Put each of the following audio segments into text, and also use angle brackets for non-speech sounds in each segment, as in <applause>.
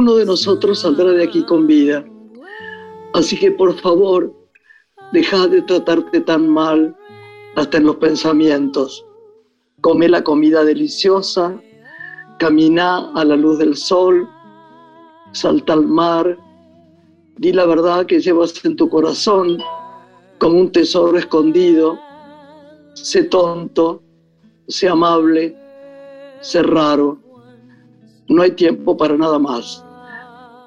ninguno de nosotros saldrá de aquí con vida. Así que por favor, deja de tratarte tan mal hasta en los pensamientos. Come la comida deliciosa, camina a la luz del sol, salta al mar, di la verdad que llevas en tu corazón como un tesoro escondido, sé tonto, sé amable, sé raro. No hay tiempo para nada más.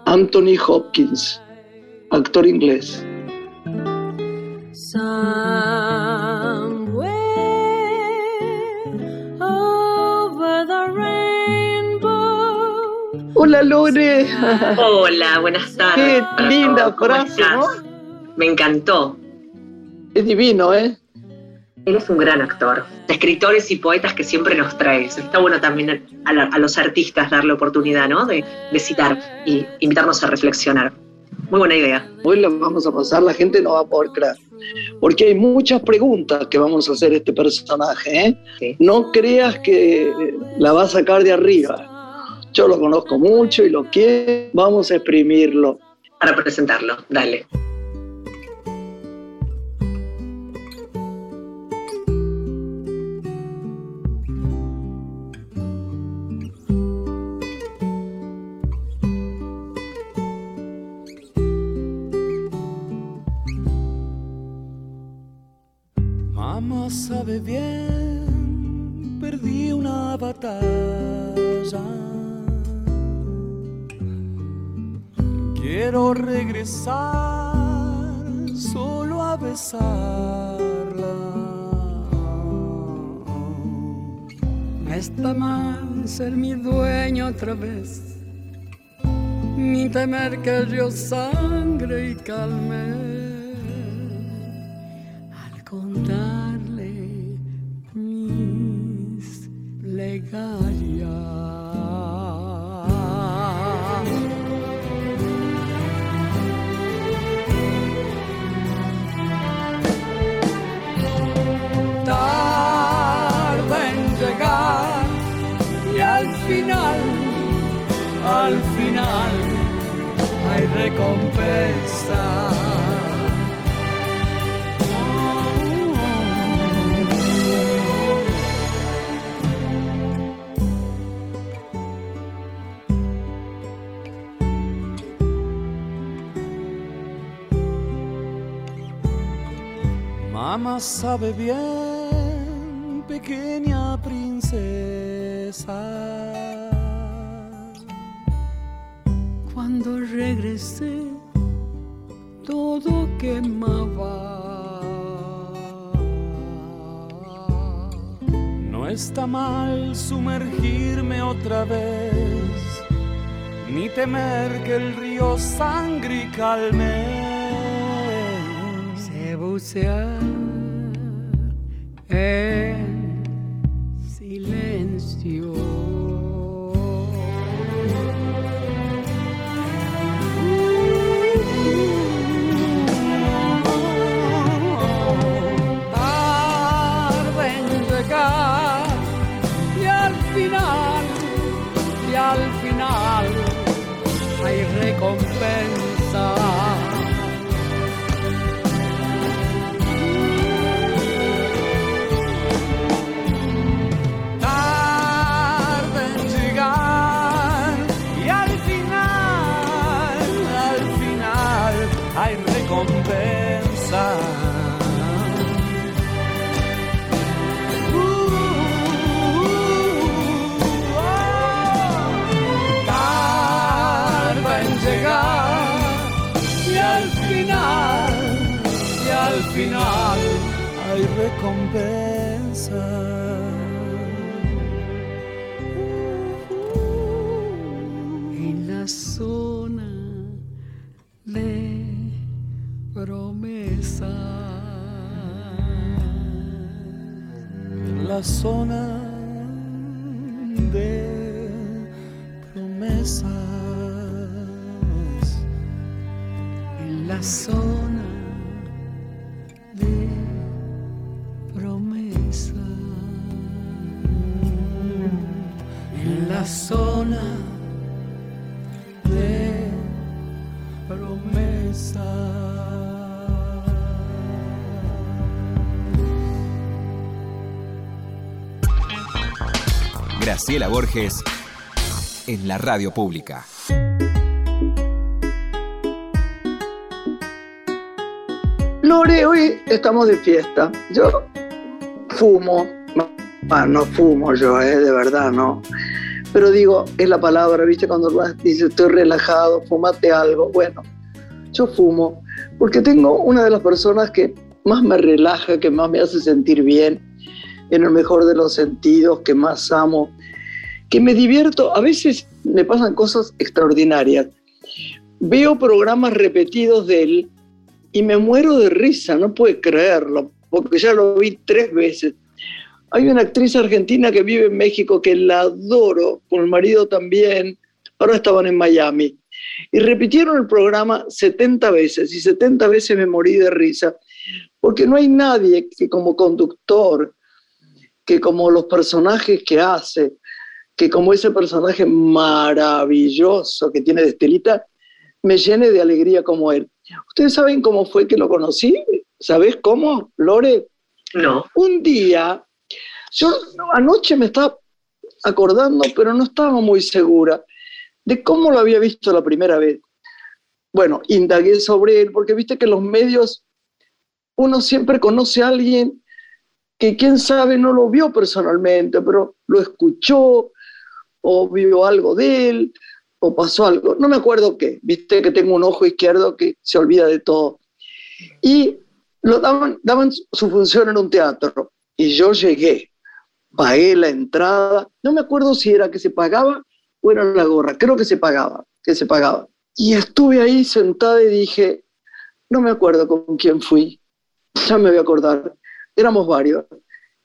Anthony Hopkins, actor inglés. Hola Lore. Hola, buenas tardes. Qué linda frase, ¿no? Me encantó. Es divino, ¿eh? Él es un gran actor. Escritores y poetas que siempre nos traes. Está bueno también a, los artistas darle oportunidad, ¿no? De, de, citar y invitarnos a reflexionar. Muy buena idea. Hoy lo vamos a pasar, la gente no va a poder creer. Porque hay muchas preguntas que vamos a hacer este personaje, ¿eh? No creas que la va a sacar de arriba. Yo lo conozco mucho y lo quiero. Vamos a exprimirlo. Para presentarlo, dale. Solo a besarla. No está mal ser mi dueño otra vez, ni temer que río sangre y calme. Recompensa. Mamá sabe bien, pequeña princesa. Cuando regresé, todo quemaba. No está mal sumergirme otra vez, ni temer que el río sangre calme. Se bucea en recompensa. En la zona de promesa. En la zona de promesas. En la zona Graciela Borges en la radio pública. Lore, hoy estamos de fiesta. Yo fumo, no, fumo yo, eh, de verdad, no. Pero digo, es la palabra, ¿viste? Cuando dice estoy relajado, fumate algo. Bueno, yo fumo porque tengo una de las personas que más me relaja, que más me hace sentir bien, en el mejor de los sentidos, que más amo, que me divierto. A veces me pasan cosas extraordinarias. Veo programas repetidos de él y me muero de risa, no puedo creerlo, porque ya lo vi tres veces. Hay una actriz argentina que vive en México que la adoro, con el marido también, ahora estaban en Miami. Y repitieron el programa 70 veces y 70 veces me morí de risa, porque no hay nadie que como conductor, que como los personajes que hace, que como ese personaje maravilloso que tiene de Estelita, me llene de alegría como él. ¿Ustedes saben cómo fue que lo conocí? ¿Sabes cómo, Lore? No. Un día yo anoche me estaba acordando, pero no estaba muy segura de cómo lo había visto la primera vez. Bueno, indagué sobre él, porque viste que en los medios uno siempre conoce a alguien que quién sabe no lo vio personalmente, pero lo escuchó o vio algo de él o pasó algo. No me acuerdo qué, viste que tengo un ojo izquierdo que se olvida de todo. Y lo daban, daban su función en un teatro y yo llegué pagué la entrada, no me acuerdo si era que se pagaba o era la gorra, creo que se pagaba, que se pagaba. Y estuve ahí sentada y dije, no me acuerdo con quién fui, ya me voy a acordar, éramos varios.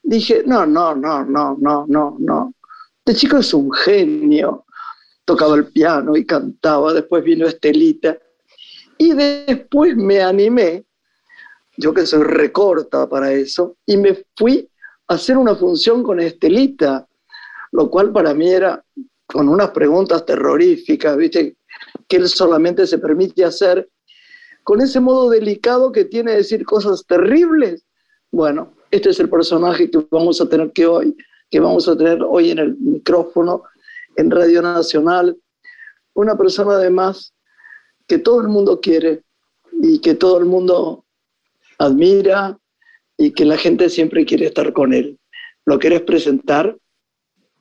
Dije, no, no, no, no, no, no, no. Este chico es un genio. Tocaba el piano y cantaba, después vino Estelita. Y después me animé, yo que soy recorta para eso, y me fui hacer una función con Estelita, lo cual para mí era con unas preguntas terroríficas, ¿viste? Que él solamente se permite hacer con ese modo delicado que tiene de decir cosas terribles. Bueno, este es el personaje que vamos a tener que hoy, que vamos a tener hoy en el micrófono en Radio Nacional. Una persona además que todo el mundo quiere y que todo el mundo admira, y que la gente siempre quiere estar con él. ¿Lo quieres presentar?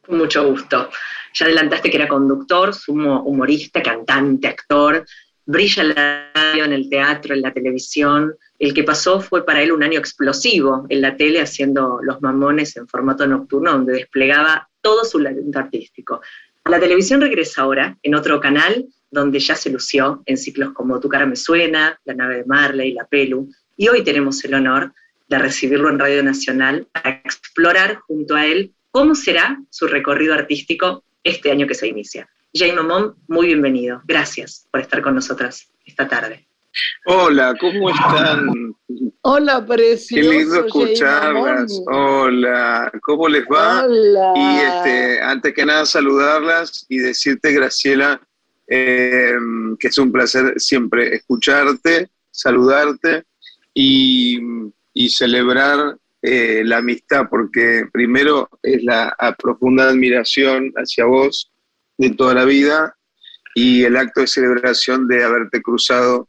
Con mucho gusto. Ya adelantaste que era conductor, sumo humorista, cantante, actor. Brilla en el teatro, en la televisión. El que pasó fue para él un año explosivo en la tele haciendo Los Mamones en formato nocturno, donde desplegaba todo su talento artístico. La televisión regresa ahora en otro canal donde ya se lució en ciclos como Tu cara me suena, La nave de Marley, La Pelu. Y hoy tenemos el honor de recibirlo en Radio Nacional para explorar junto a él cómo será su recorrido artístico este año que se inicia. Jay Mamón, muy bienvenido. Gracias por estar con nosotras esta tarde. Hola, ¿cómo están? Hola, precioso. Qué lindo escucharlas. Hola, ¿cómo les va? Hola. Y este, antes que nada saludarlas y decirte, Graciela, eh, que es un placer siempre escucharte, saludarte y y celebrar eh, la amistad, porque primero es la profunda admiración hacia vos de toda la vida y el acto de celebración de haberte cruzado,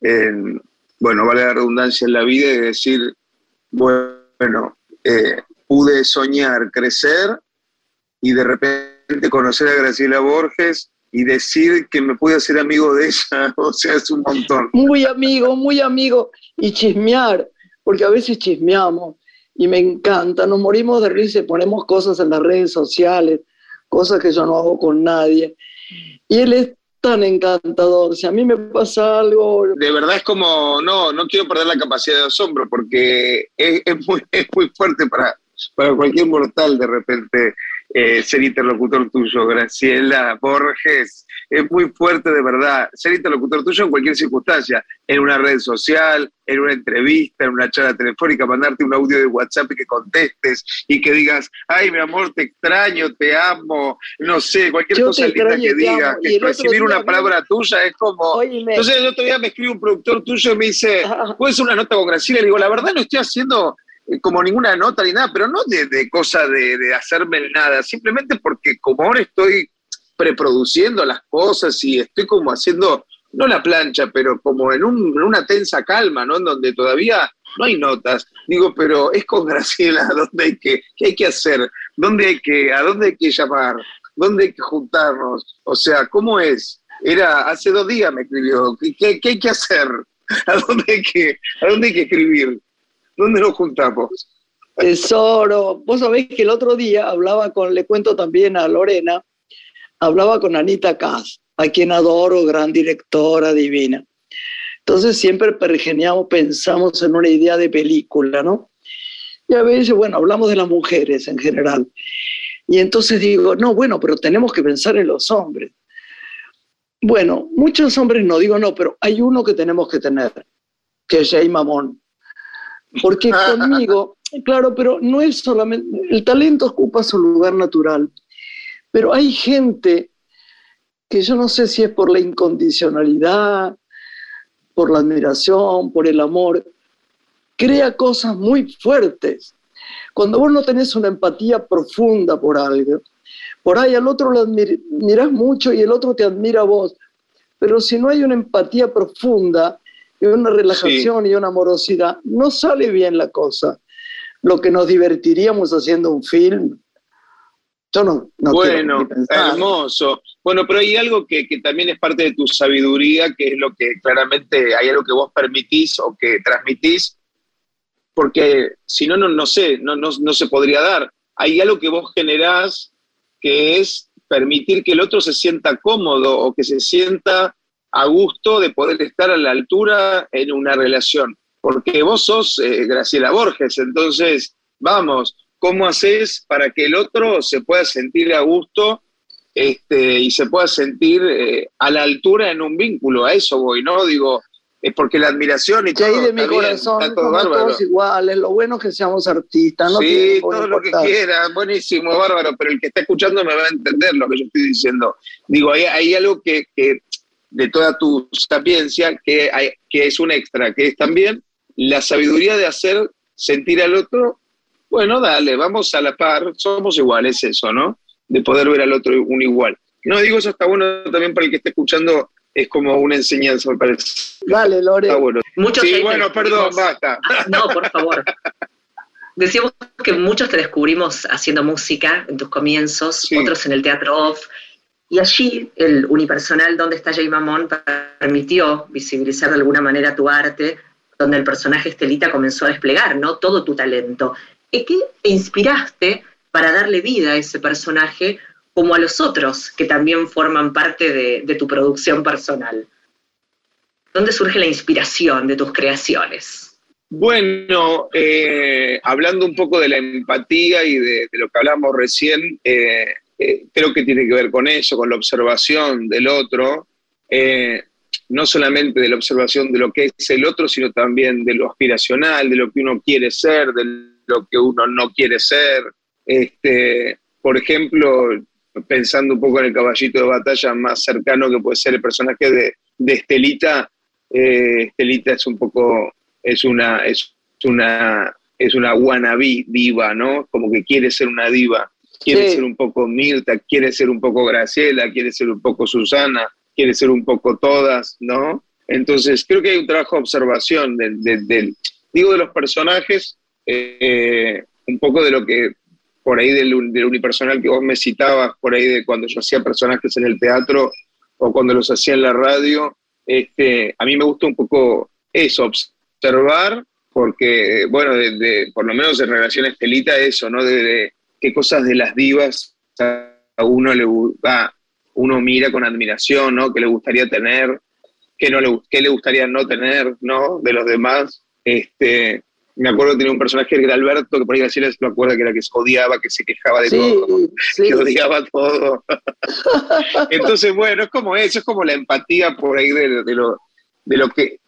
en, bueno, vale la redundancia en la vida y decir, bueno, eh, pude soñar, crecer y de repente conocer a Graciela Borges y decir que me pude hacer amigo de ella, <laughs> o sea, es un montón. Muy amigo, muy amigo, y chismear porque a veces chismeamos y me encanta, nos morimos de risa y ponemos cosas en las redes sociales, cosas que yo no hago con nadie. Y él es tan encantador, si a mí me pasa algo... De verdad es como, no, no quiero perder la capacidad de asombro, porque es, muy, <laughs> es muy fuerte para, para cualquier mortal de repente eh, ser interlocutor tuyo, Graciela Borges. Es muy fuerte de verdad ser interlocutor tuyo en cualquier circunstancia, en una red social, en una entrevista, en una charla telefónica, mandarte un audio de WhatsApp y que contestes y que digas, ay, mi amor, te extraño, te amo, no sé, cualquier cosa linda que digas, que recibir una palabra tuya es como... Entonces el otro día me escribe un productor tuyo y me dice, <laughs> ¿puedes una nota con Graciela? Y le digo, la verdad no estoy haciendo como ninguna nota ni nada, pero no de, de cosa de, de hacerme nada, simplemente porque como ahora estoy preproduciendo las cosas y estoy como haciendo, no la plancha, pero como en, un- en una tensa calma, ¿no? En donde todavía no hay notas. Digo, pero es con <laughs> Graciela, ¿dónde hay que, hay que hacer? ¿Dónde hay que, a dónde hay que llamar? ¿Dónde hay que juntarnos? O sea, ¿cómo es? Era, hace dos días me escribió, ¿qué, qué- qué hay que hacer? <laughs> ¿A dónde hay que, a dónde hay que escribir? ¿Dónde nos juntamos? Tesoro, vos sabés que el otro día hablaba con, le cuento también a Lorena, hablaba con Anita Kass, a quien adoro, gran directora divina. Entonces siempre pergeniamos, pensamos en una idea de película, ¿no? Y a veces, bueno, hablamos de las mujeres en general. Y entonces digo, no, bueno, pero tenemos que pensar en los hombres. Bueno, muchos hombres no digo no, pero hay uno que tenemos que tener, que es Jay Mamón. Porque conmigo, claro, pero no es solamente, el talento ocupa su lugar natural, pero hay gente que yo no sé si es por la incondicionalidad, por la admiración, por el amor, crea cosas muy fuertes. Cuando vos no tenés una empatía profunda por algo, por ahí al otro lo admiras mucho y el otro te admira a vos, pero si no hay una empatía profunda y una relajación y una amorosidad, no sale bien la cosa. Lo que nos divertiríamos haciendo un film, yo no, bueno, hermoso. Bueno, pero hay algo que, que también es parte de tu sabiduría, que es lo que claramente hay algo que vos permitís o que transmitís, porque si no, no, no sé, no, no, no se podría dar. Hay algo que vos generás que es permitir que el otro se sienta cómodo o que se sienta a gusto de poder estar a la altura en una relación. Porque vos sos eh, Graciela Borges, entonces, vamos, ¿cómo haces para que el otro se pueda sentir a gusto este, y se pueda sentir eh, a la altura en un vínculo? A eso voy, ¿no? Digo, es porque la admiración y Que todo. ahí de mi está bien, corazón, está todo somos bárbaro. todos iguales, lo bueno es que seamos artistas, no sí, todo lo que importancia. quiera, buenísimo, bárbaro, pero el que está escuchando me va a entender lo que yo estoy diciendo. Digo, hay, hay algo que, que de toda tu sapiencia que, hay, que es un extra, que es también la sabiduría de hacer sentir al otro, bueno, dale, vamos a la par, somos iguales, eso, ¿no? De poder ver al otro un igual. No, digo, eso está bueno también para el que esté escuchando, es como una enseñanza, me parece. Dale, Lore. Está bueno. Muchos Sí, bueno, perdón, basta. Ah, no, por favor. Decíamos que muchos te descubrimos haciendo música en tus comienzos, Sí. otros en el teatro off. Y allí el unipersonal Donde está Jay Mamón permitió visibilizar de alguna manera tu arte, donde el personaje Estelita comenzó a desplegar ¿no? todo tu talento. ¿En qué te inspiraste para darle vida a ese personaje como a los otros que también forman parte de, tu producción personal? ¿Dónde surge la inspiración de tus creaciones? Bueno, eh, hablando un poco de la empatía y de, de lo que hablamos recién, eh, eh, creo que tiene que ver con eso, con la observación del otro, eh, no solamente de la observación de lo que es el otro, sino también de lo aspiracional, de lo que uno quiere ser, de lo que uno no quiere ser. Este, por ejemplo, pensando un poco en el caballito de batalla más cercano que puede ser el personaje de, Estelita, eh, Estelita es un poco es una, es una, es una wannabe diva, ¿no? Como que quiere ser una diva, quiere Sí. ser un poco Mirta, quiere ser un poco Graciela, quiere ser un poco Susana, quiere ser un poco todas, ¿no? Entonces, creo que hay un trabajo de observación del, del- del- digo, de los personajes, eh, un poco de lo que, por ahí del, un- del unipersonal que vos me citabas, por ahí de cuando yo hacía personajes en el teatro o cuando los hacía en la radio, este, a mí me gusta un poco eso, observar, porque, bueno, de, de- por lo menos en relación a Estelita, eso, ¿no? De qué cosas de las divas a uno le ah, uno mira con admiración, ¿no? Que le gustaría tener, que no le, qué le gustaría no tener, ¿no? De los demás. Este, me acuerdo que tenía un personaje que era Alberto, que por ahí Graciela se lo acuerda, que era que se odiaba, que se quejaba de Sí, todo, sí. que odiaba todo. <laughs> Entonces, bueno, es como eso, es como la empatía por ahí de, de lo, de lo que,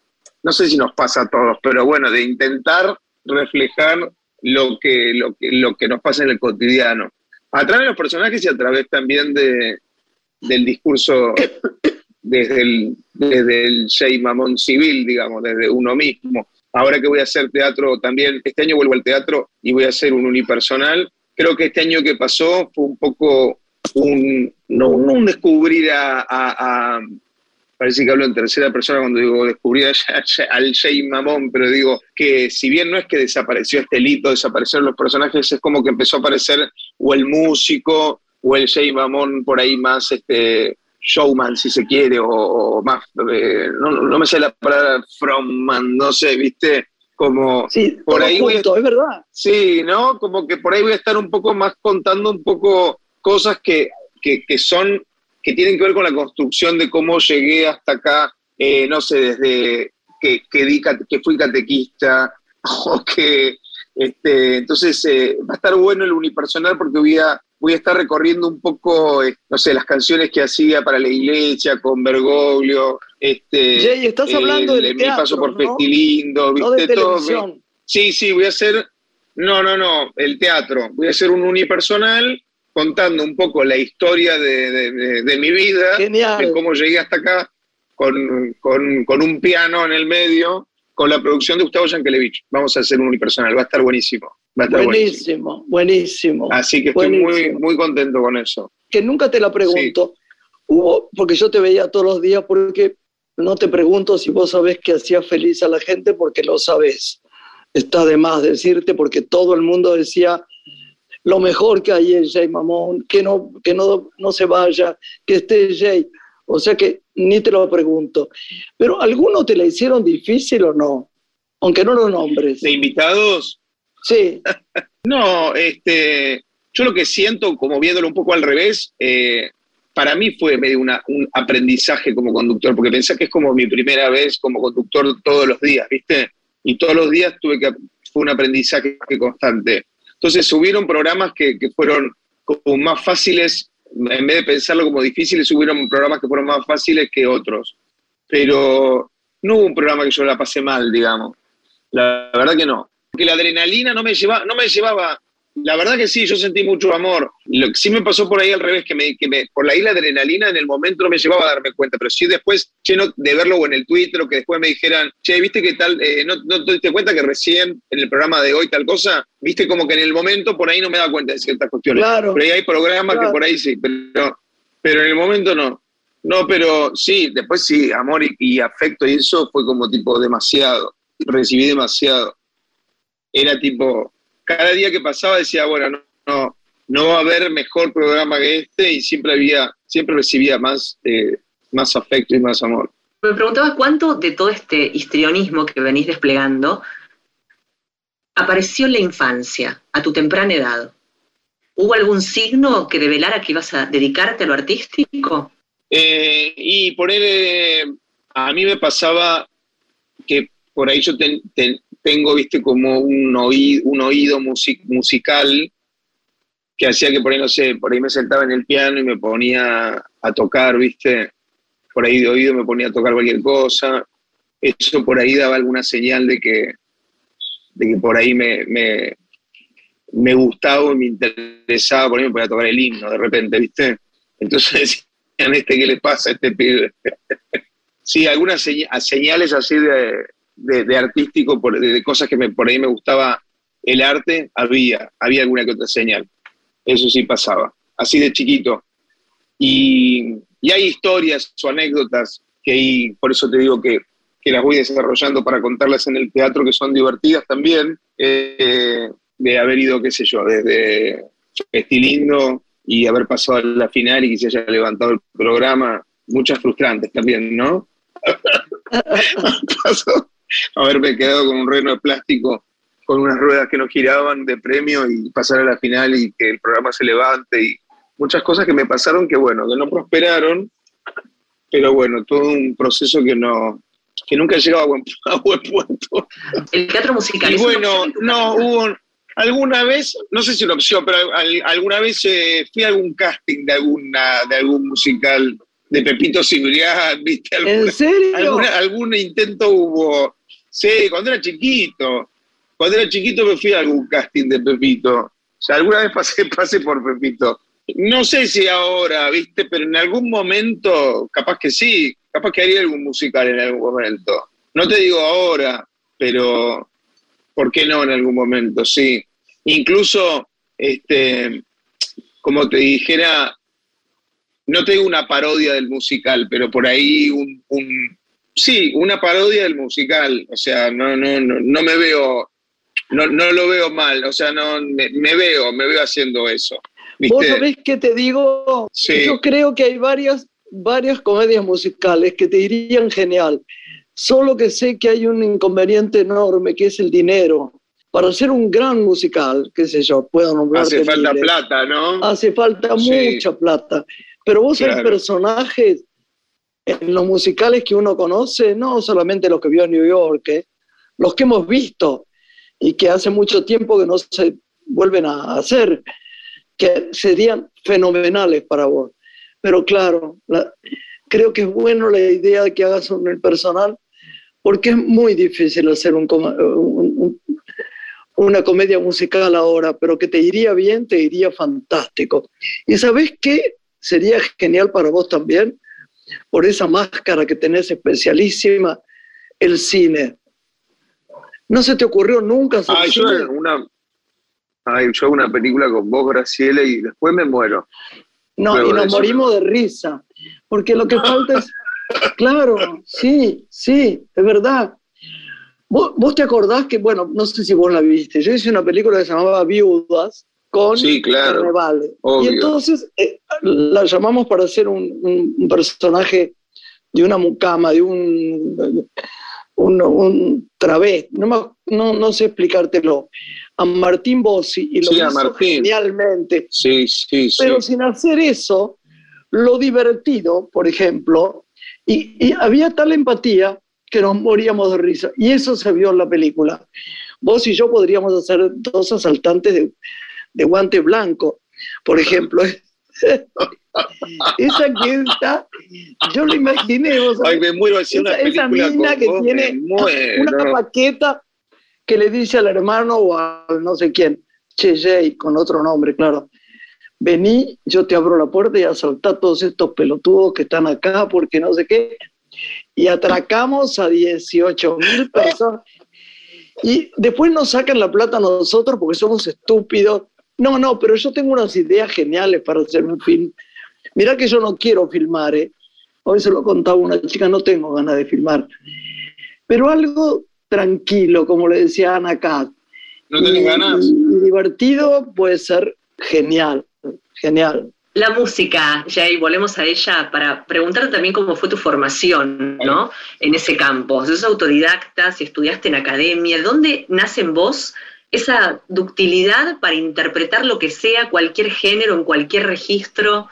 no sé si nos pasa a todos, pero bueno, de intentar reflejar lo que, lo que, lo que nos pasa en el cotidiano, a través de los personajes y a través también de, del discurso <coughs> desde el, desde el Jay Mamón civil, digamos, desde uno mismo. ahora que voy a hacer teatro también, este año vuelvo al teatro y voy a hacer un unipersonal. Creo que este año que pasó fue un poco un, no, un descubrir a, parece que hablo en tercera persona cuando digo descubrir al Jay <laughs> Mamón, pero digo que si bien no es que desapareció este hito, desaparecieron los personajes, es como que empezó a aparecer o el músico o el Jay Mamón por ahí más este showman, si se quiere, o, más, eh, no, me sé la palabra frontman, no sé, viste, como sí, por ahí voy es verdad. Sí, ¿no? Como que por ahí voy a estar un poco más contando un poco cosas que, que, son, que tienen que ver con la construcción de cómo llegué hasta acá, eh, no sé, desde que, que, que fui catequista, <laughs> o que, este, entonces eh, va a estar bueno el unipersonal porque voy a voy a estar recorriendo un poco, eh, no sé, las canciones que hacía para la iglesia con Bergoglio. Este, Jay, estás hablando del Mi paso por ¿no? Festilindo, ¿viste? todo, sí, sí, voy a hacer, no, no, no, el teatro. Voy a hacer un unipersonal contando un poco la historia de, de, mi vida, de cómo llegué hasta acá, con, con, con, un piano en el medio, con la producción de Gustavo Yankelevich. Vamos a hacer un unipersonal, va a estar buenísimo buenísimo, buenísimo. Así que estoy muy, muy contento con eso. Que nunca te la pregunto, hubo, porque yo te veía todos los días, porque no te pregunto si vos sabés que hacía feliz a la gente, porque lo sabés. Está de más decirte, porque todo el mundo decía lo mejor que hay es Jay Mamón, que no, que no, no se vaya, que esté Jay. O sea que ni te lo pregunto. Pero ¿alguno te la hicieron difícil o no? Aunque no los nombres. ¿De invitados? Sí. <laughs> no, este, yo lo que siento, como viéndolo un poco al revés, eh, para mí fue medio una, un aprendizaje como conductor, porque pensé que es como mi primera vez como conductor todos los días, ¿viste? Y todos los días tuve que, fue un aprendizaje constante. Entonces subieron programas que, fueron como más fáciles, en vez de pensarlo como difíciles, subieron programas que fueron más fáciles que otros. Pero no hubo un programa que yo la pasé mal, digamos. La verdad que no que la adrenalina no me llevaba, no me llevaba, la verdad que sí, yo sentí mucho amor. Lo que sí me pasó por ahí al revés, que, me, que me, por ahí la adrenalina en el momento no me llevaba a darme cuenta, pero sí después, lleno de verlo o en el Twitter o que después me dijeran, che, ¿viste qué tal? Eh, no, ¿No te diste cuenta que recién en el programa de hoy tal cosa? ¿Viste como que en el momento por ahí no me da cuenta de ciertas cuestiones? Claro. Pero ahí hay programas que por ahí sí, pero, pero en el momento no. No, pero sí, después sí, amor y, y afecto y eso fue como tipo demasiado. Recibí demasiado era tipo, cada día que pasaba decía, bueno, no, no, no va a haber mejor programa que este y siempre había, siempre recibía más, eh, más afecto y más amor. Me preguntaba cuánto de todo este histrionismo que venís desplegando apareció en la infancia, a tu temprana edad. ¿Hubo algún signo que develara que ibas a dedicarte a lo artístico? Eh, y por él, a mí me pasaba que por ahí yo ten, tengo, viste, como un oído, un oído musical que hacía que por ahí, no sé, por ahí me sentaba en el piano y me ponía a tocar, viste, por ahí de oído me ponía a tocar cualquier cosa. Eso por ahí daba alguna señal de que, de que por ahí me, me, me gustaba y me interesaba, por ahí me ponía tocar el himno de repente, viste. Entonces <laughs> decían, este, ¿qué le pasa a este pibe? <laughs> sí, algunas señales así de, de, artístico, de, cosas que me, por ahí me gustaba el arte, había, había alguna que otra señal. Eso sí pasaba, así de chiquito. Y, hay historias o anécdotas que ahí, por eso te digo que, las voy desarrollando para contarlas en el teatro, que son divertidas también, eh, de haber ido, qué sé yo, desde Estilindo y haber pasado a la final y que se haya levantado el programa, muchas frustrantes también, ¿no? <laughs> <laughs> haberme quedado con un reino de plástico con unas ruedas que no giraban de premio y pasar a la final y que el programa se levante y muchas cosas que me pasaron que bueno, que no prosperaron, pero bueno, todo un proceso que no que nunca llegaba a buen, <laughs> a buen puerto. El teatro musical. Y bueno, no, hubo alguna vez, no sé si una opción, pero alguna vez eh, fui a algún casting de alguna de algún musical de Pepito Cibrián, <laughs> ¿viste? ¿En serio? algún intento hubo. Sí, cuando era chiquito. Cuando era chiquito me fui a algún casting de Pepito. O sea, alguna vez <laughs> pasé, por Pepito. No sé si ahora, ¿viste? Pero en algún momento, capaz que sí, capaz que haría algún musical en algún momento. No te digo ahora, pero ¿por qué no en algún momento? Sí. Incluso, este, como te dijera, no tengo una parodia del musical, pero por ahí un, sí, una parodia del musical. O sea, no, no, no, me veo, no, no lo veo mal. O sea, no me, veo, me veo haciendo eso. ¿Vos sabés qué te digo? Yo creo que hay varias, varias comedias musicales que te irían genial. Solo que sé que hay un inconveniente enorme que es el dinero. Para hacer un gran musical, qué sé yo, puedo nombrar. Hace falta plata, ¿no? Hace falta mucha plata. Pero vos hay personajes en los musicales que uno conoce, no solamente los que vio en New York, ¿eh? los que hemos visto y que hace mucho tiempo que no se vuelven a hacer, que serían fenomenales para vos. Pero claro, creo que es bueno la idea de que hagas un el personal, porque es muy difícil hacer un, una comedia musical ahora, pero que te iría bien, te iría fantástico. ¿Y sabes qué sería genial para vos también? Por esa máscara que tenés especialísima, el cine. ¿No se te ocurrió nunca hacer Ay, yo una, ay, yo una película con vos, Graciela, y después me muero. No, y nos morimos de risa, porque lo que falta es, <laughs> claro, sí, sí, es verdad. ¿Vos, te acordás que, bueno, no sé si vos la viste, yo hice una película que se llamaba Viudas con sí, claro, Y entonces eh, la llamamos para hacer un, personaje de una mucama, de un, un, un través, no, no, no, sé explicártelo, a Martín Bossi y lo hizo genialmente. Sí, sí, Pero sin hacer eso, lo divertido, por ejemplo, y, y había tal empatía que nos moríamos de risa. Y eso se vio en la película. Vos y yo podríamos hacer dos asaltantes de, de guante blanco, por ejemplo. <laughs> esa que está, yo lo imaginé. Ay, me muero esa, una esa mina que tiene una paqueta que le dice al hermano o al no sé quién, Che Jay, con otro nombre, claro. Vení, yo te abro la puerta y asaltá a todos estos pelotudos que están acá porque no sé qué y atracamos a 18 mil <laughs> personas. Y después nos sacan la plata a nosotros porque somos estúpidos. No, no, pero yo tengo unas ideas geniales para hacer un film. Mirá que yo no quiero filmar, ¿eh? Hoy se lo contaba una chica, no tengo ganas de filmar. Pero algo tranquilo, como le decía Ana Kat. ¿No tenés ganas? Y divertido puede ser genial, genial. La música, Jay, volvemos a ella para preguntarte también cómo fue tu formación, ¿no? En ese campo. ¿Sos autodidacta? Si estudiaste en academia, ¿dónde nace en vos esa ductilidad para interpretar lo que sea, cualquier género, en cualquier registro?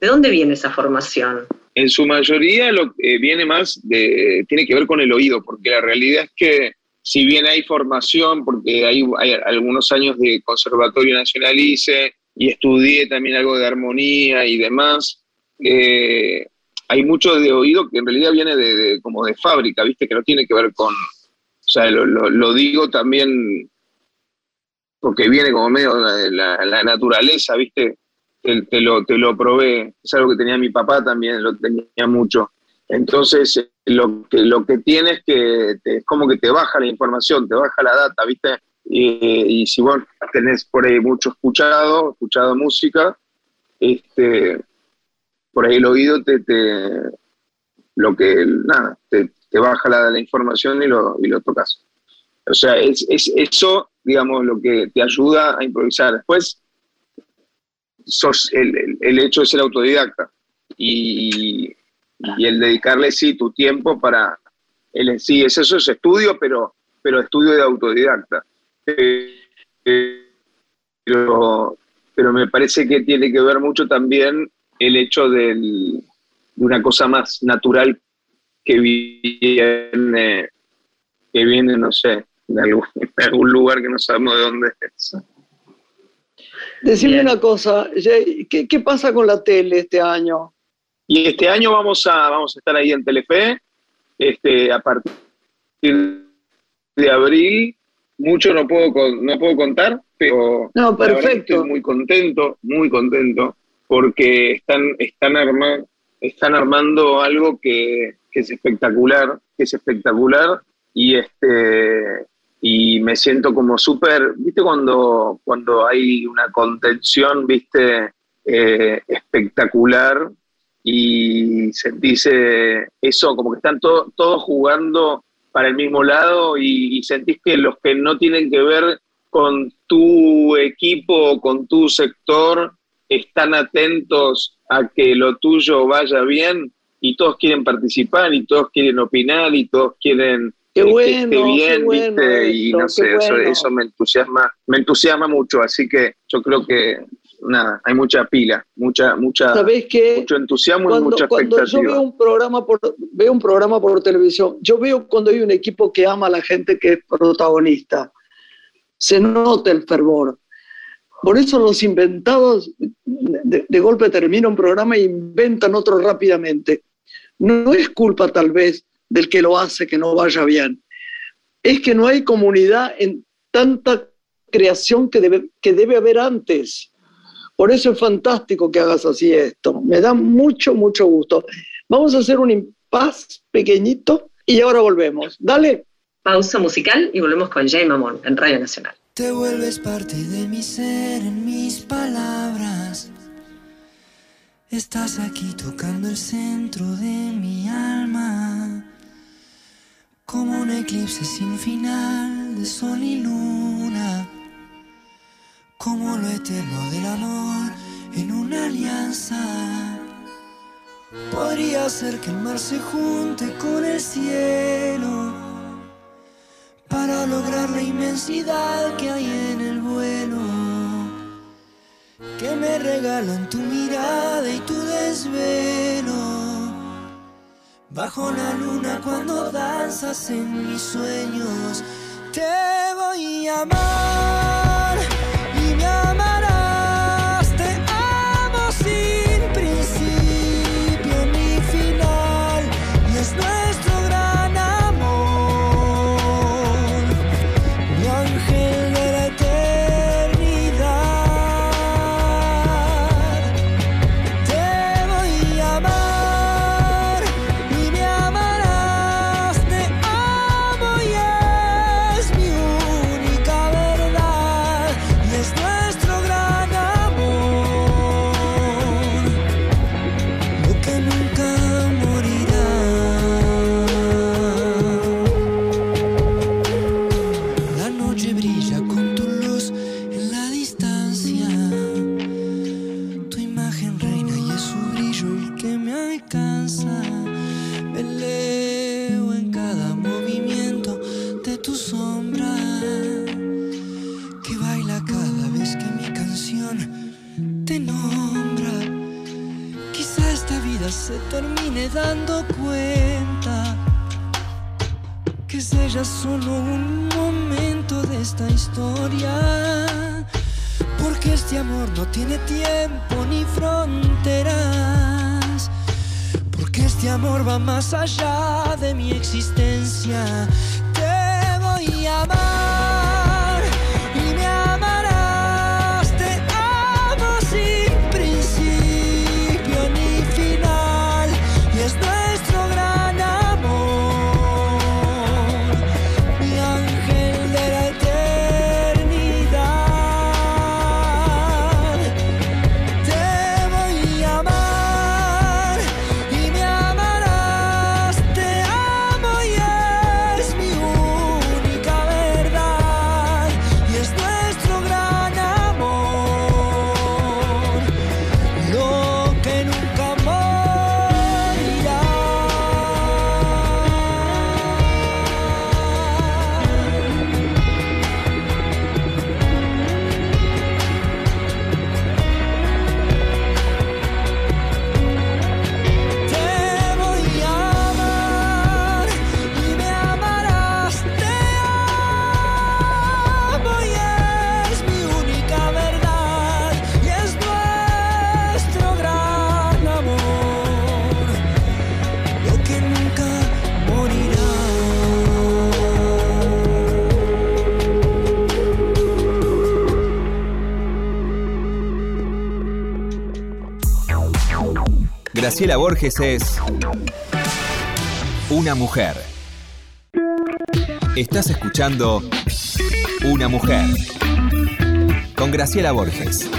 ¿De dónde viene esa formación? En su mayoría lo, eh, viene más de, tiene que ver con el oído, porque la realidad es que si bien hay formación, porque hay, algunos años de Conservatorio Nacional ICE, y estudié también algo de armonía y demás. Eh, hay mucho de oído que en realidad viene de, como de fábrica, ¿viste? Que no tiene que ver con, o sea, lo, digo también porque viene como medio la, naturaleza, ¿viste? Te, lo, te lo probé, es algo que tenía mi papá también, lo tenía mucho. Entonces, lo que, lo que tiene es que es como que te baja la información, te baja la data, ¿viste? Y, si vos tenés por ahí mucho escuchado, escuchado música, este, por ahí el oído te, lo que, nada, te, baja la, información y lo, y lo tocas. O sea, es, es, eso, digamos, lo que te ayuda a improvisar. Después, sos el, el, hecho de ser autodidacta y, y, el dedicarle, sí, tu tiempo para, el, sí, es eso, es estudio, pero, pero estudio de autodidacta pero, pero me parece que tiene que ver mucho también el hecho de una cosa más natural que viene, que viene no sé, de algún, lugar que no sabemos de dónde es. Decime una cosa, ¿qué, ¿qué, pasa con la tele este año? Y este año vamos a, vamos a estar ahí en Telefe, este, a partir de abril, mucho no puedo, no puedo contar, pero no, perfecto. estoy muy contento, muy contento, porque están, están, están armando algo que, es espectacular, que es espectacular y este y me siento como súper, viste cuando, cuando hay una contención, viste, eh, espectacular y se dice eso, como que están todos jugando para el mismo lado y, sentís que los que no tienen que ver con tu equipo, con tu sector, están atentos a que lo tuyo vaya bien y todos quieren participar y todos quieren opinar y todos quieren qué bueno, que bien, ¿viste? y no sé, eso, me entusiasma, me entusiasma mucho, así que yo creo que nada, hay mucha pila, mucha, mucha, mucho entusiasmo y mucha expectativa. Cuando yo veo un programa por, veo un programa por televisión, yo veo cuando hay un equipo que ama a la gente que es protagonista, se nota el fervor. Por eso los inventados de, de golpe termina un programa e inventan otro rápidamente. No es culpa tal vez del que lo hace que no vaya bien. Es que no hay comunidad en tanta creación que debe, que debe haber antes. Por eso es fantástico que hagas así esto. Me da mucho, mucho gusto. Vamos a hacer un impas pequeñito y ahora volvemos. Dale. Pausa musical y volvemos con Jay Mamón en Radio Nacional. Te vuelves parte de mi ser en mis palabras. Estás aquí tocando el centro de mi alma. Como un eclipse sin final de sol y luna. Como lo eterno del amor en una alianza. Podría ser que el mar se junte con el cielo para lograr la inmensidad que hay en el vuelo que me regalan tu mirada y tu desvelo. Bajo la luna cuando danzas en mis sueños, te voy a amar se termine dando cuenta que es ella solo un momento de esta historia. Porque este amor no tiene tiempo ni fronteras. Porque este amor va más allá de mi existencia. Te voy a amar Graciela Borges es una mujer. Estás escuchando Una mujer con Graciela Borges.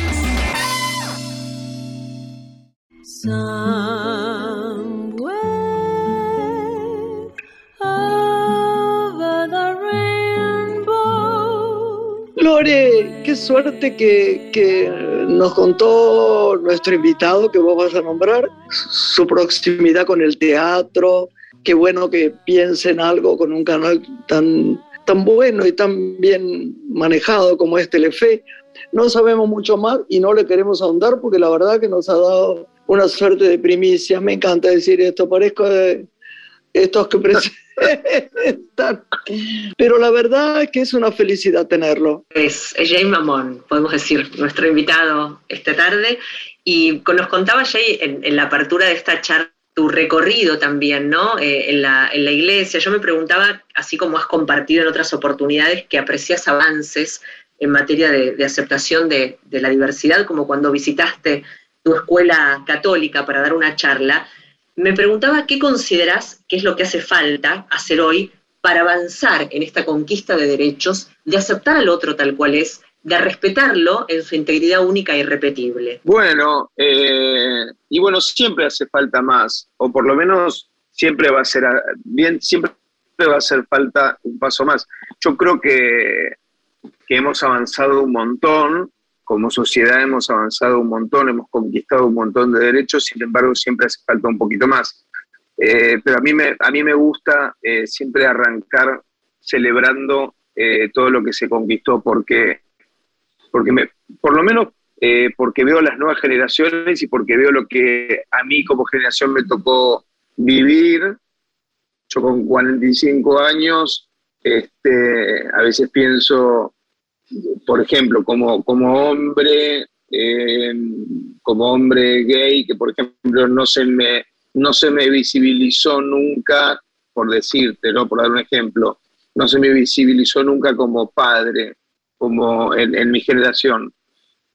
Qué suerte que, que nos contó nuestro invitado que vos vas a nombrar, su proximidad con el teatro. Qué bueno que piensen algo con un canal tan, tan bueno y tan bien manejado como es Telefe. No sabemos mucho más y no le queremos ahondar porque la verdad que nos ha dado una suerte de primicia. Me encanta decir esto, parezco de estos que presentan. <laughs> Pero la verdad es que es una felicidad tenerlo. Es, es Jay Mamón, podemos decir, nuestro invitado esta tarde. Y nos contaba Jay en, la apertura de esta charla tu recorrido también, ¿no? Eh, en, la, iglesia. Yo me preguntaba, así como has compartido en otras oportunidades, que aprecias avances en materia de, aceptación de la diversidad, como cuando visitaste tu escuela católica para dar una charla. Me preguntaba qué consideras que es lo que hace falta hacer hoy para avanzar en esta conquista de derechos, de aceptar al otro tal cual es, de respetarlo en su integridad única e irrepetible. Bueno, eh, y bueno, siempre hace falta más, o por lo menos siempre va a ser bien, siempre va a hacer falta un paso más. Yo creo que, que hemos avanzado un montón, como sociedad hemos avanzado un montón, hemos conquistado un montón de derechos, sin embargo siempre hace falta un poquito más. Eh, pero a mí me, a mí me gusta eh, siempre arrancar celebrando eh, todo lo que se conquistó, porque, porque me, por lo menos porque veo las nuevas generaciones y porque veo lo que a mí como generación me tocó vivir. Yo con 45 años, este, a veces pienso, por ejemplo, como, como hombre, eh, como hombre gay, que por ejemplo no se me, no se me visibilizó nunca, por decirte, ¿no? por dar un ejemplo, no se me visibilizó nunca como padre, como en, en mi generación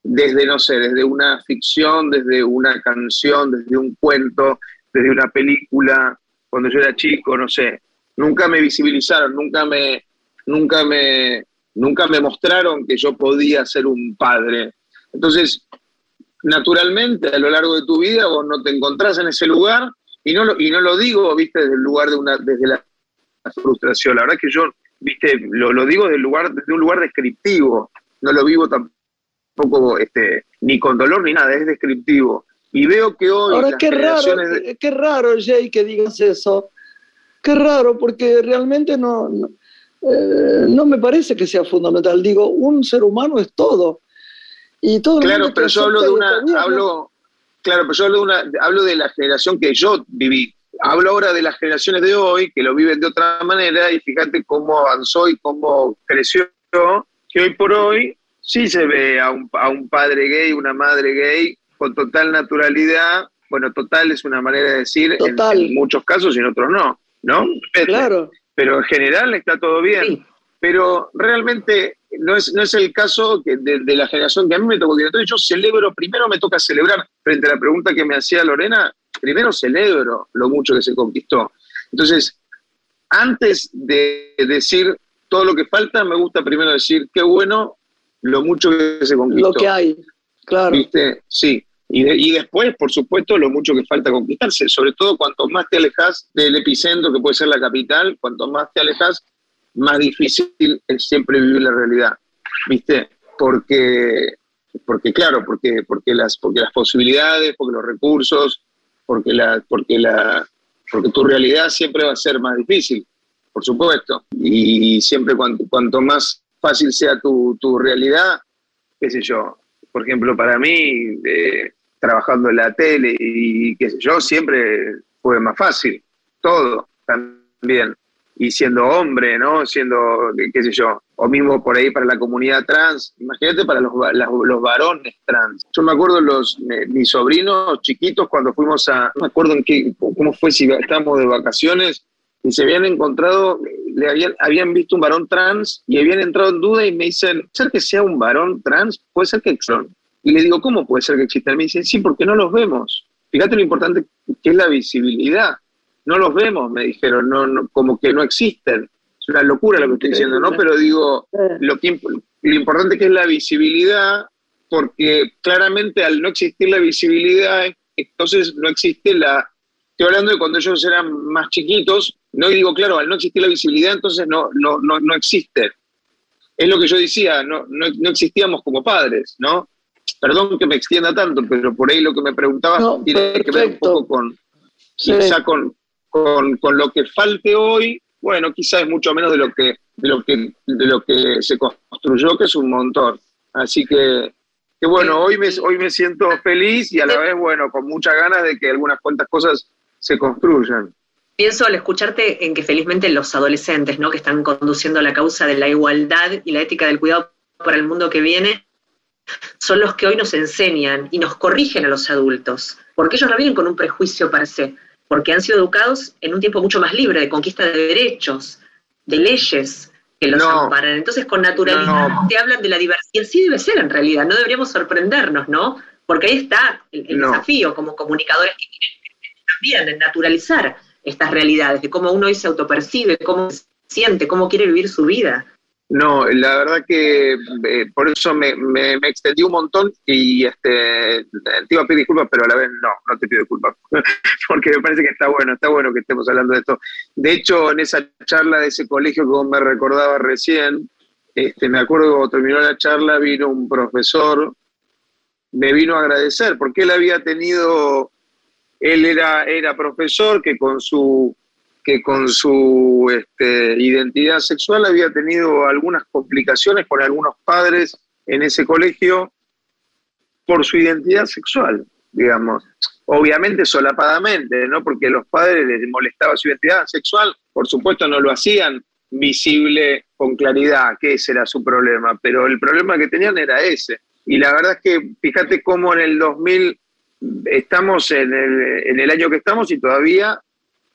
desde, no sé, desde una ficción, desde una canción, desde un cuento, desde una película, cuando yo era chico, no sé, nunca me visibilizaron, nunca me, nunca me, nunca me mostraron que yo podía ser un padre. Entonces, naturalmente, a lo largo de tu vida vos no te encontrás en ese lugar, y no lo, y no lo digo, viste, desde el lugar de una, desde la frustración. La verdad que yo, viste, lo, lo digo desde, el lugar, desde un lugar descriptivo, no lo vivo tampoco poco este, ni con dolor ni nada, es descriptivo. Y veo que hoy. Ahora, qué raro, de- qué raro, Jay, que digas eso. Qué raro, porque realmente no, no, eh, no me parece que sea fundamental. Digo, un ser humano es todo. Y todo Claro, pero yo hablo de una. claro, pero yo hablo de, una, hablo de la generación que yo viví. Hablo ahora de las generaciones de hoy que lo viven de otra manera y fíjate cómo avanzó y cómo creció, que hoy por hoy sí se ve a un, a un padre gay, una madre gay con total naturalidad. Bueno, total es una manera de decir en- Total. En, muchos casos y en otros no, ¿no? Claro. Pero en general está todo bien. Sí. pero realmente no es, no es el caso que de, de la generación que a mí me tocó. Entonces yo celebro, primero me toca celebrar, frente a la pregunta que me hacía Lorena, primero celebro lo mucho que se conquistó. Entonces, antes de decir todo lo que falta, me gusta primero decir qué bueno lo mucho que se conquistó. Lo que hay, claro. ¿Viste? Sí. Y, de- y después, por supuesto, lo mucho que falta conquistarse. Sobre todo, cuanto más te alejas del epicentro, que puede ser la capital, cuanto más te alejas, más difícil es siempre vivir la realidad. ¿Viste? Porque, porque claro, porque, porque, las, porque las posibilidades, porque los recursos, porque, la, porque, la, porque tu realidad siempre va a ser más difícil, por supuesto. Y siempre cuanto, cuanto más fácil sea tu, tu realidad, qué sé yo, por ejemplo, para mí, eh, trabajando en la tele y qué sé yo, siempre fue más fácil, todo también. Y siendo hombre, ¿no? Siendo, qué, sé yo, o mismo por ahí para la comunidad trans, imagínate para los, los varones trans. Yo me acuerdo los, eh, mis sobrinos chiquitos cuando fuimos a, no me acuerdo en qué, cómo fue, si estábamos de vacaciones, y se habían encontrado, le habían, habían visto un varón trans y habían entrado en duda y me dicen, ¿puede ser que sea un varón trans? ¿Puede ser que son? Y le digo, ¿cómo puede ser que existan? Me dicen, sí, porque no los vemos. Fíjate lo importante que es la visibilidad. No los vemos, me dijeron, no, no, como que no existen. es una locura lo que estoy diciendo, ¿no? Pero digo, lo, que, lo importante que es la visibilidad, porque claramente al no existir la visibilidad, entonces no existe la... Estoy hablando de cuando ellos eran más chiquitos, no digo, claro, al no existir la visibilidad, entonces no, no, no, no existe. Es lo que yo decía, no, no, no existíamos como padres, ¿no? Perdón que me extienda tanto, pero por ahí lo que me preguntaba tiene que ver un poco con, quizá con, con, con, lo que falte hoy, bueno, quizá es mucho menos de lo que, de lo que, de lo que se construyó, que es un montón. Así que, que bueno, hoy me, hoy me siento feliz y a la vez, bueno, con muchas ganas de que algunas cuantas cosas se construyan. Pienso al escucharte en que felizmente los adolescentes, ¿no? que están conduciendo la causa de la igualdad y la ética del cuidado para el mundo que viene, son los que hoy nos enseñan y nos corrigen a los adultos, porque ellos no vienen con un prejuicio para sí, porque han sido educados en un tiempo mucho más libre de conquista de derechos, de leyes que los amparan. Entonces, con naturalidad te hablan de la diversidad. Y así debe ser en realidad, no deberíamos sorprendernos, ¿no? Porque ahí está el, desafío como comunicadores que quieren también naturalizar estas realidades, de cómo uno hoy se autopercibe, cómo se siente, cómo quiere vivir su vida. No, la verdad que eh, por eso me, me, extendí un montón y este, te iba a pedir disculpas, pero a la vez no, no te pido disculpas, <laughs> porque me parece que está bueno, está bueno que estemos hablando de esto. De hecho, en esa charla de ese colegio que vos me recordabas recién, este, me acuerdo que cuando terminó la charla vino un profesor, me vino a agradecer, porque él había tenido, él era, era profesor que con su que con su este, identidad sexual había tenido algunas complicaciones con algunos padres en ese colegio por su identidad sexual, digamos. Obviamente solapadamente, ¿no? Porque los padres les molestaba su identidad sexual, por supuesto no lo hacían visible con claridad, que ese era su problema, pero el problema que tenían era ese. Y la verdad es que fíjate cómo en el 2000 estamos en el, en el año que estamos y todavía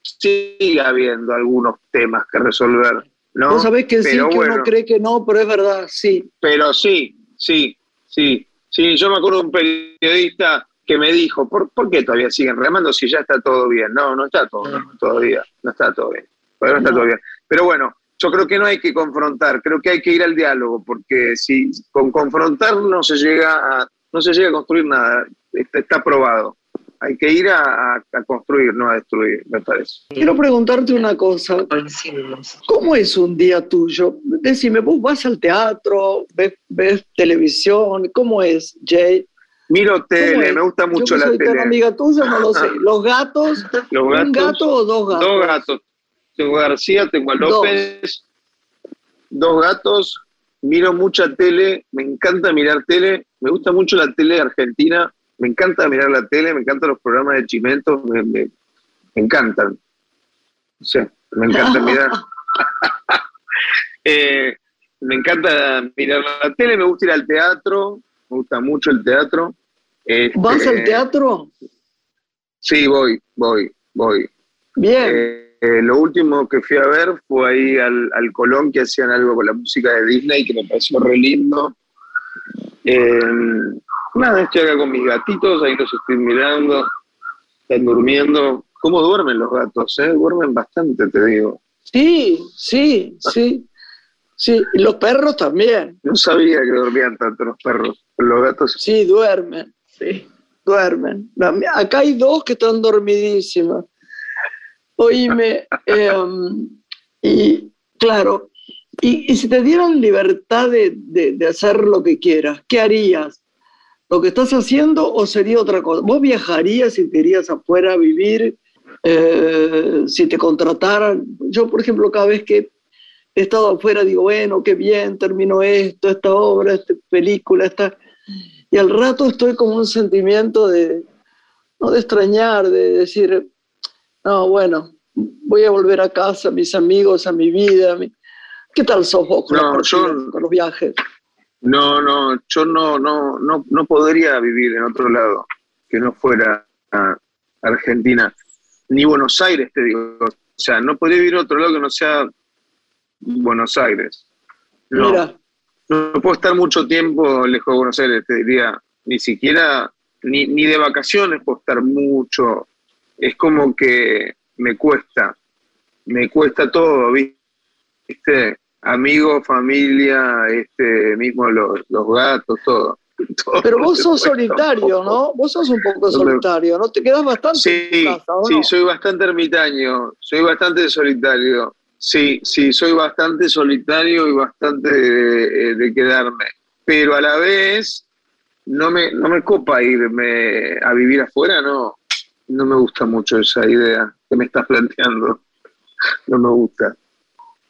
sigue habiendo algunos temas que resolver. ¿no? Vos sabés que sí, que uno cree que no, pero es verdad, sí. Pero sí, sí, sí. Sí, yo me acuerdo de un periodista que me dijo, ¿por, ¿por qué todavía siguen remando si ya está todo bien? No, no está todo bien, todavía, no está todo bien. no está todo bien. Pero bueno, yo creo que no hay que confrontar, creo que hay que ir al diálogo, porque si con confrontar no se llega a, no se llega a construir nada, está, está probado hay que ir a, construir, no a destruir, me parece. Quiero preguntarte una cosa. ¿Cómo es un día tuyo? Decime, vos vas al teatro, ves, televisión, ¿cómo es, Jay? Miro tele, me gusta mucho Yo la soy tele. amiga tuya, no lo sé. <laughs> ¿Los gatos? ¿Un gato o dos gatos? Dos gatos. Tengo a García, tengo a López. Dos. gatos. Miro mucha tele, me encanta mirar tele. Me gusta mucho la tele argentina me encanta mirar la tele, me encantan los programas de Chimentos, me, me, encantan. O sea, me encanta mirar. <laughs> Eh, me encanta mirar la tele, me gusta ir al teatro, me gusta mucho el teatro. ¿Vas al este, teatro? Sí, voy, voy, voy. Bien. Eh, eh, lo último que fui a ver fue ahí al, al, Colón, que hacían algo con la música de Disney, que me pareció re lindo. Nada, estoy acá con mis gatitos, ahí los estoy mirando, están durmiendo. ¿Cómo duermen los gatos? Eh? Duermen bastante, te digo. Sí, sí, sí. Sí, y los perros también. No sabía que dormían tanto los perros. Los gatos. Sí, duermen. Sí, duermen. Acá hay dos que están dormidísimas. Oíme, <laughs> em, y claro, y, si te dieran libertad de, de, hacer lo que quieras, ¿qué harías? Lo que estás haciendo o sería otra cosa? ¿Vos viajarías si te irías afuera a vivir? Eh, si te contrataran. Yo, por ejemplo, cada vez que he estado afuera digo, bueno, qué bien, terminó esto, esta obra, esta película, esta... Y al rato estoy con un sentimiento de, no de extrañar, de decir, no, bueno, voy a volver a casa, a mis amigos, a mi vida. ¿Qué tal sos vos con, con los viajes? No, no, yo no, no, no, no podría vivir en otro lado que no fuera Argentina, ni Buenos Aires, te digo. O sea, no podría vivir en otro lado que no sea Buenos Aires. No, no puedo estar mucho tiempo lejos de Buenos Aires, te diría. Ni siquiera, ni, ni de vacaciones puedo estar mucho. Es como que me cuesta, me cuesta todo, ¿viste? Amigos, familia, este, mismo los, los gatos, todo. <laughs> Todo Pero vos sos solitario, ¿no? Vos sos un poco solitario, ¿no? Te quedás bastante Sí, tu casa, ¿o sí, no? soy bastante ermitaño, soy bastante solitario. Sí, sí, soy bastante solitario y bastante de, de quedarme. Pero a la vez, no me, no me copa irme a vivir afuera, no. No me gusta mucho esa idea que me estás planteando. <laughs> No me gusta.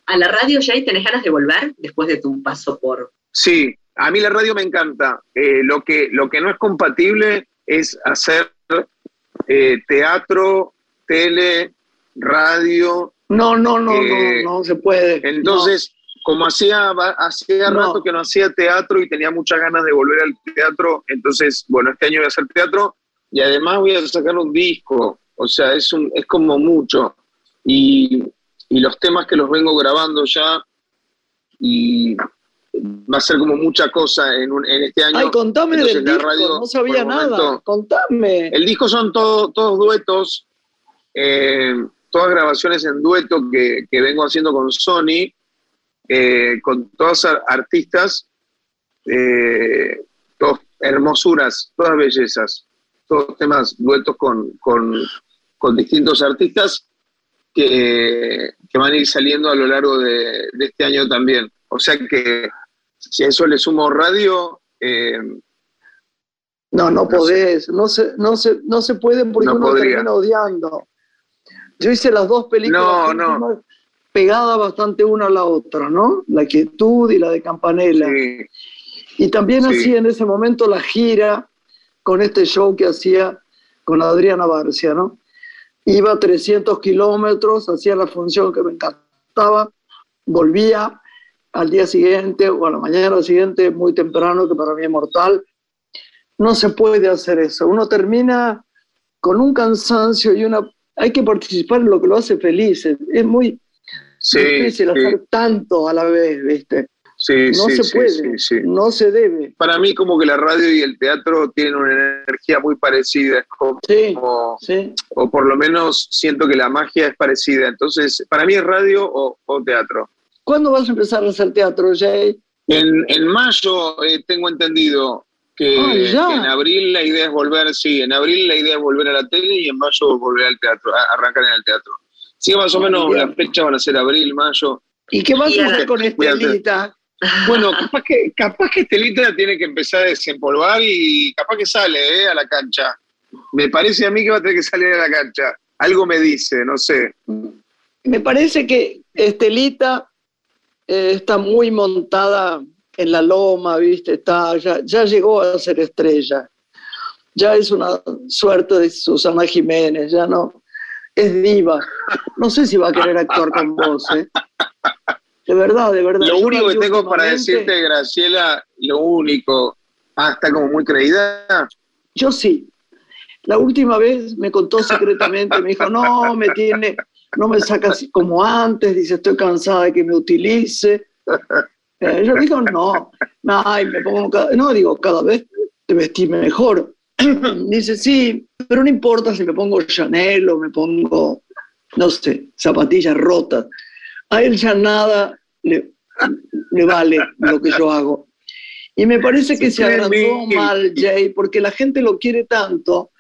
¿A la radio, Jay, tenés ganas de volver después de tu paso por... Sí, a mí la radio me encanta. Eh, lo, que, lo que no es compatible es hacer eh, teatro, tele, radio. No, no, no, Eh, no, no se puede. Entonces, como hacía, hacía No. rato que no hacía teatro y tenía muchas ganas de volver al teatro, entonces, bueno, este año voy a hacer teatro y además voy a sacar un disco. O sea, es, un, es como mucho. Y, y los temas que los vengo grabando ya y va a ser como mucha cosa en, un- en este año. Ay, contame Entonces, del disco, radio, no sabía nada. momento- Contame. El disco son todo- todos duetos, eh, todas grabaciones en dueto que, que vengo haciendo con Sony, eh, con todas ar- artistas, eh, todas hermosuras, todas bellezas, todos temas duetos con, con- con distintos artistas que, que van a ir saliendo a lo largo de, de este año también. O sea que si a eso le sumo radio, eh, No, no No podés, no se, no se, no se puede porque No uno podría. termina odiando. Yo hice las dos películas No, no. últimas pegadas bastante una a la otra, ¿no? La quietud y la de Campanella. sí, Y también Sí. hacía en ese momento la gira con este show que hacía con Adriana Barcia, ¿no? Iba a 300 kilómetros, hacía la función que me encantaba, volvía al día siguiente o a la mañana siguiente muy temprano, que para mí es mortal. No se puede hacer eso. Uno termina con un cansancio y una... Hay que participar en lo que lo hace feliz. Es muy sí, difícil sí. hacer tanto a la vez, ¿viste? Sí, No sí, se sí, puede, sí, no se debe. Para mí como que la radio y el teatro tienen una energía muy parecida, como, o por lo menos siento que la magia es parecida. Entonces, para mí es radio o, o teatro. ¿Cuándo vas a empezar a hacer teatro, Jay? En, en mayo eh, tengo entendido que, Ah, que en abril la idea es volver, sí, en abril la idea es volver a la tele y en mayo volver al teatro, a- arrancar en el teatro. Sí, más o Ah, menos las fechas van a ser abril, mayo. ¿Y qué vas a hacer con Estelita? Bueno, capaz que, capaz que Estelita tiene que empezar a desempolvar y capaz que sale eh, a la cancha. Me parece a mí que va a tener que salir a la cancha. Algo me dice, no sé. Me parece que Estelita eh, está muy montada en la loma, ¿viste? Está, ya, ya llegó a ser estrella. Ya es una suerte de Susana Jiménez, ya no. Es diva. No sé si va a querer actuar con vos, ¿eh? De verdad, de verdad. Lo Yo único que tengo para decirte, Graciela, lo único. Ah, está como muy creída. Yo sí. La última vez me contó secretamente, me dijo, no, me tiene, no me saca así como antes, dice, estoy cansada de que me utilice. Eh, yo digo, no, ay, me pongo cada, no, digo, cada vez te vestís mejor. <clears throat> dice, sí, pero no importa si me pongo Chanel o me pongo, no sé, zapatillas rotas. A él ya nada le, le vale lo que yo hago. Y me parece que se agrandó sí. mal Jay, porque la gente lo quiere tanto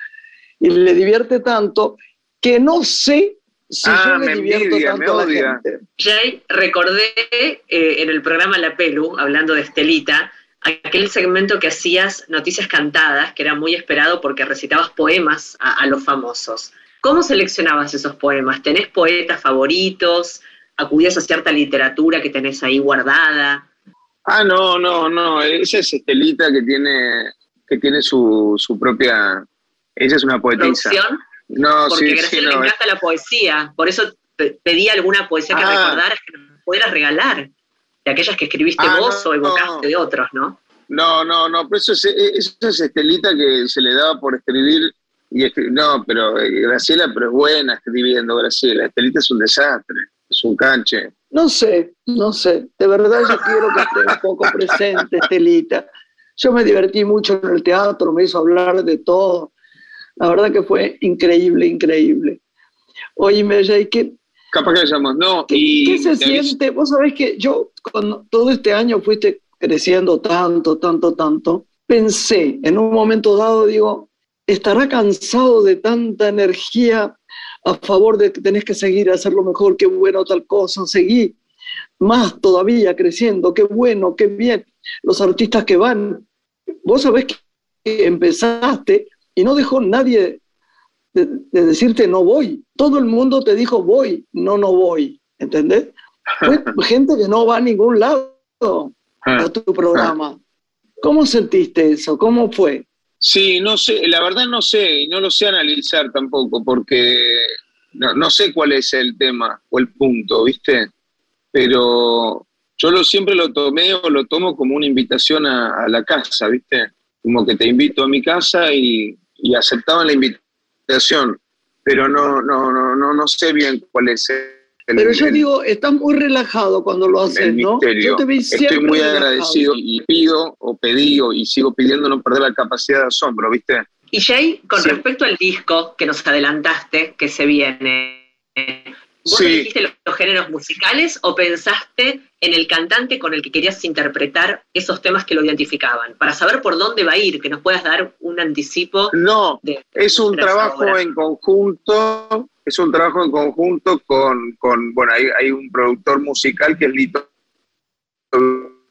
y le divierte tanto que no sé si Ah, yo le me divierto envidia, me tanto a la gente. Jay, recordé eh, en el programa La Pelu, hablando de Estelita, aquel segmento que hacías noticias cantadas, que era muy esperado porque recitabas poemas a, a los famosos. ¿Cómo seleccionabas esos poemas? ¿Tenés poetas favoritos? ¿Acudías a cierta literatura que tenés ahí guardada? Ah, no, no, no. Esa es Estelita que tiene, que tiene su, su propia. Ella es una poetisa. ¿Producción? No, Porque sí, sí, Graciela no. le encanta la poesía. Por eso pe- pedí alguna poesía que Ah. recordaras que nos pudieras regalar. De aquellas que escribiste Ah, vos no, o evocaste no. de otros, ¿no? No, no, no, pero eso es, eso es Estelita que se le daba por escribir y No, pero eh, Graciela, pero es buena escribiendo, Graciela. Estelita es un desastre, es un canche. No sé, no sé. De verdad yo quiero que esté un poco presente, Estelita. Yo me divertí mucho en el teatro, me hizo hablar de todo. La verdad que fue increíble, increíble. Oye, Jay, ¿qué, Capaz que hayamos, no. ¿Qué, y qué se aviso- siente? Vos sabés que yo, cuando todo este año fuiste creciendo tanto, tanto, tanto, pensé en un momento dado, digo, ¿estará cansado de tanta energía a favor de que tenés que seguir a hacerlo mejor? Qué bueno tal cosa, seguí más todavía creciendo, qué bueno, qué bien. Los artistas que van, vos sabés que empezaste y no dejó nadie de, de decirte no voy. Todo el mundo te dijo voy, no, no voy. ¿Entendés? Fue <laughs> gente que no va a ningún lado a tu programa. ¿Cómo sentiste eso? ¿Cómo fue? Sí, no sé, la verdad no sé, y no lo sé analizar tampoco, porque no, no sé cuál es el tema o el punto, ¿viste? Pero yo lo, siempre lo tomé o lo tomo como una invitación a, la casa, ¿viste? Como que te invito a mi casa y, y aceptaban la invitación, pero no, no, no, no, no sé bien cuál es el, Pero yo el- digo, estás muy relajado cuando lo haces, el ¿no? Yo te vi Estoy muy relajado. agradecido y pido o pedí o- y sigo pidiendo no perder la capacidad de asombro, ¿viste? Y Jay, con Sí. respecto al disco que nos adelantaste, que se viene, ¿vos Sí. elegiste los, los géneros musicales o pensaste en el cantante con el que querías interpretar esos temas que lo identificaban? Para saber por dónde va a ir, que nos puedas dar un anticipo No, de... es un de trabajo obra. en conjunto, es un trabajo en conjunto con, con bueno, hay, hay un productor musical que es Lito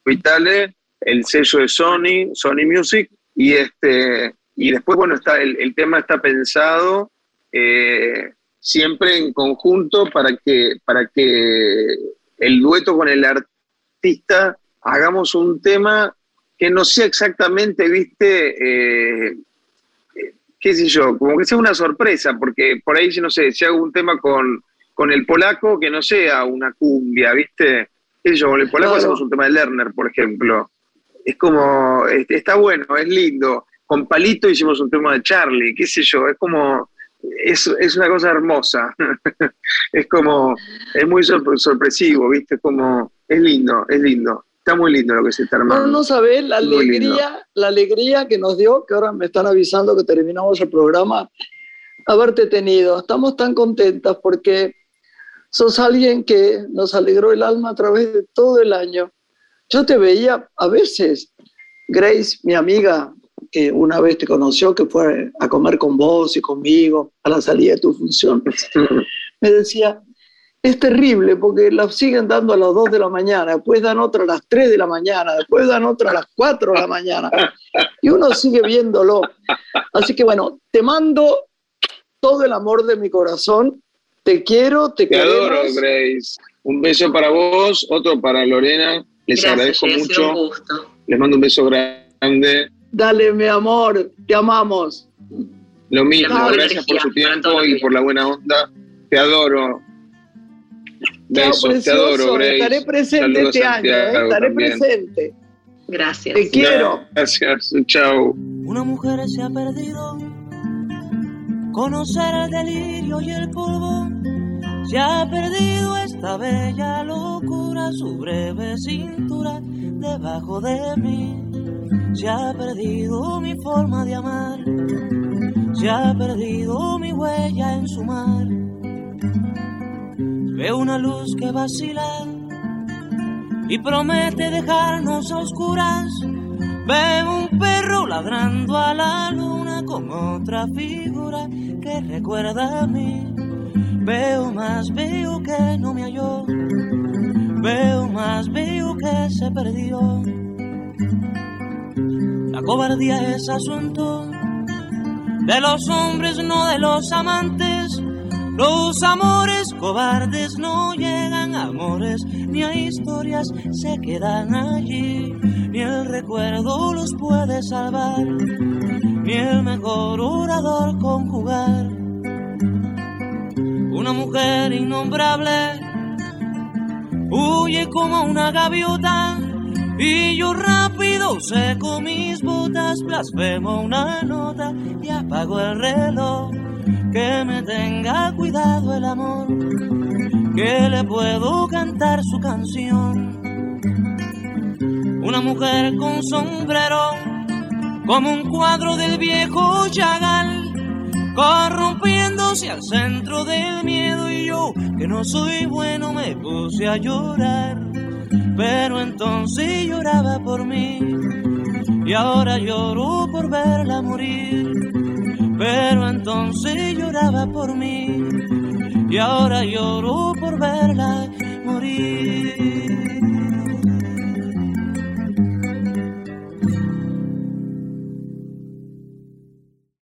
Vitale, el sello de Sony, Sony Music, y este y después, bueno, está el, el tema está pensado eh, siempre en conjunto para que, para que el dueto con el artista hagamos un tema que no sea exactamente, viste, eh, qué sé yo, como que sea una sorpresa, porque por ahí, no sé, si hago un tema con, con el polaco, que no sea una cumbia, ¿viste? Qué sé yo, con el polaco Claro. hacemos un tema de Lerner, por ejemplo. Es como, es- está bueno, es lindo. Con Palito hicimos un tema de Charlie, qué sé yo, es como, es, es una cosa hermosa. <laughs> es como, es muy sorpre- sorpresivo, ¿viste? Es como, es lindo, es lindo. Está muy lindo lo que se está No, armando. no sabés la Muy lindo. alegría, la alegría que nos dio, que ahora me están avisando que terminamos el programa, haberte tenido. Estamos tan contentas porque sos alguien que nos alegró el alma a través de todo el año. Yo te veía a veces, Grace, mi amiga, que una vez te conoció, que fue a comer con vos y conmigo a la salida de tu función, <laughs> me decía, es terrible porque la siguen dando a las 2 de la mañana, después dan otra a las 3 de la mañana, después dan otra a las 4 de la mañana. Y uno sigue viéndolo. Así que bueno, te mando todo el amor de mi corazón. Te quiero, te Te adoro. Grace. Un beso para vos, otro para Lorena. Les Gracias, agradezco mucho. gusto. Les mando un beso grande. Dale, mi amor, te amamos. Lo mismo, gracias por su tiempo y por la buena onda. Te adoro. Besos, te precioso. adoro, Grace. Estaré presente Saludos este año, ¿eh? Estaré también. presente. Gracias. Te quiero. Gracias, chao. Una mujer se ha perdido. Conocer el delirio y el polvo. Se ha perdido esta bella locura, su breve cintura debajo de mí. Se ha perdido mi forma de amar. Se ha perdido mi huella en su mar. Veo una luz que vacila y promete dejarnos a oscuras. Veo un perro ladrando a la luna con otra figura que recuerda a mí. Veo más, veo que no me halló. Veo más, veo que se perdió. La cobardía es asunto de los hombres, no de los amantes. Los amores cobardes no llegan a amores, ni a historias se quedan allí. Ni el recuerdo los puede salvar, ni el mejor orador conjugar. Una mujer innombrable huye como una gaviota. Y yo rápido seco mis botas, blasfemo una nota y apago el reloj. Que me tenga cuidado el amor, que le puedo cantar su canción. Una mujer con sombrero, como un cuadro del viejo Chagall, corrompiéndose al centro del miedo y yo, que no soy bueno, me puse a llorar. Pero entonces lloraba por mí y ahora lloro por verla morir. Pero entonces lloraba por mí y ahora lloro por verla morir.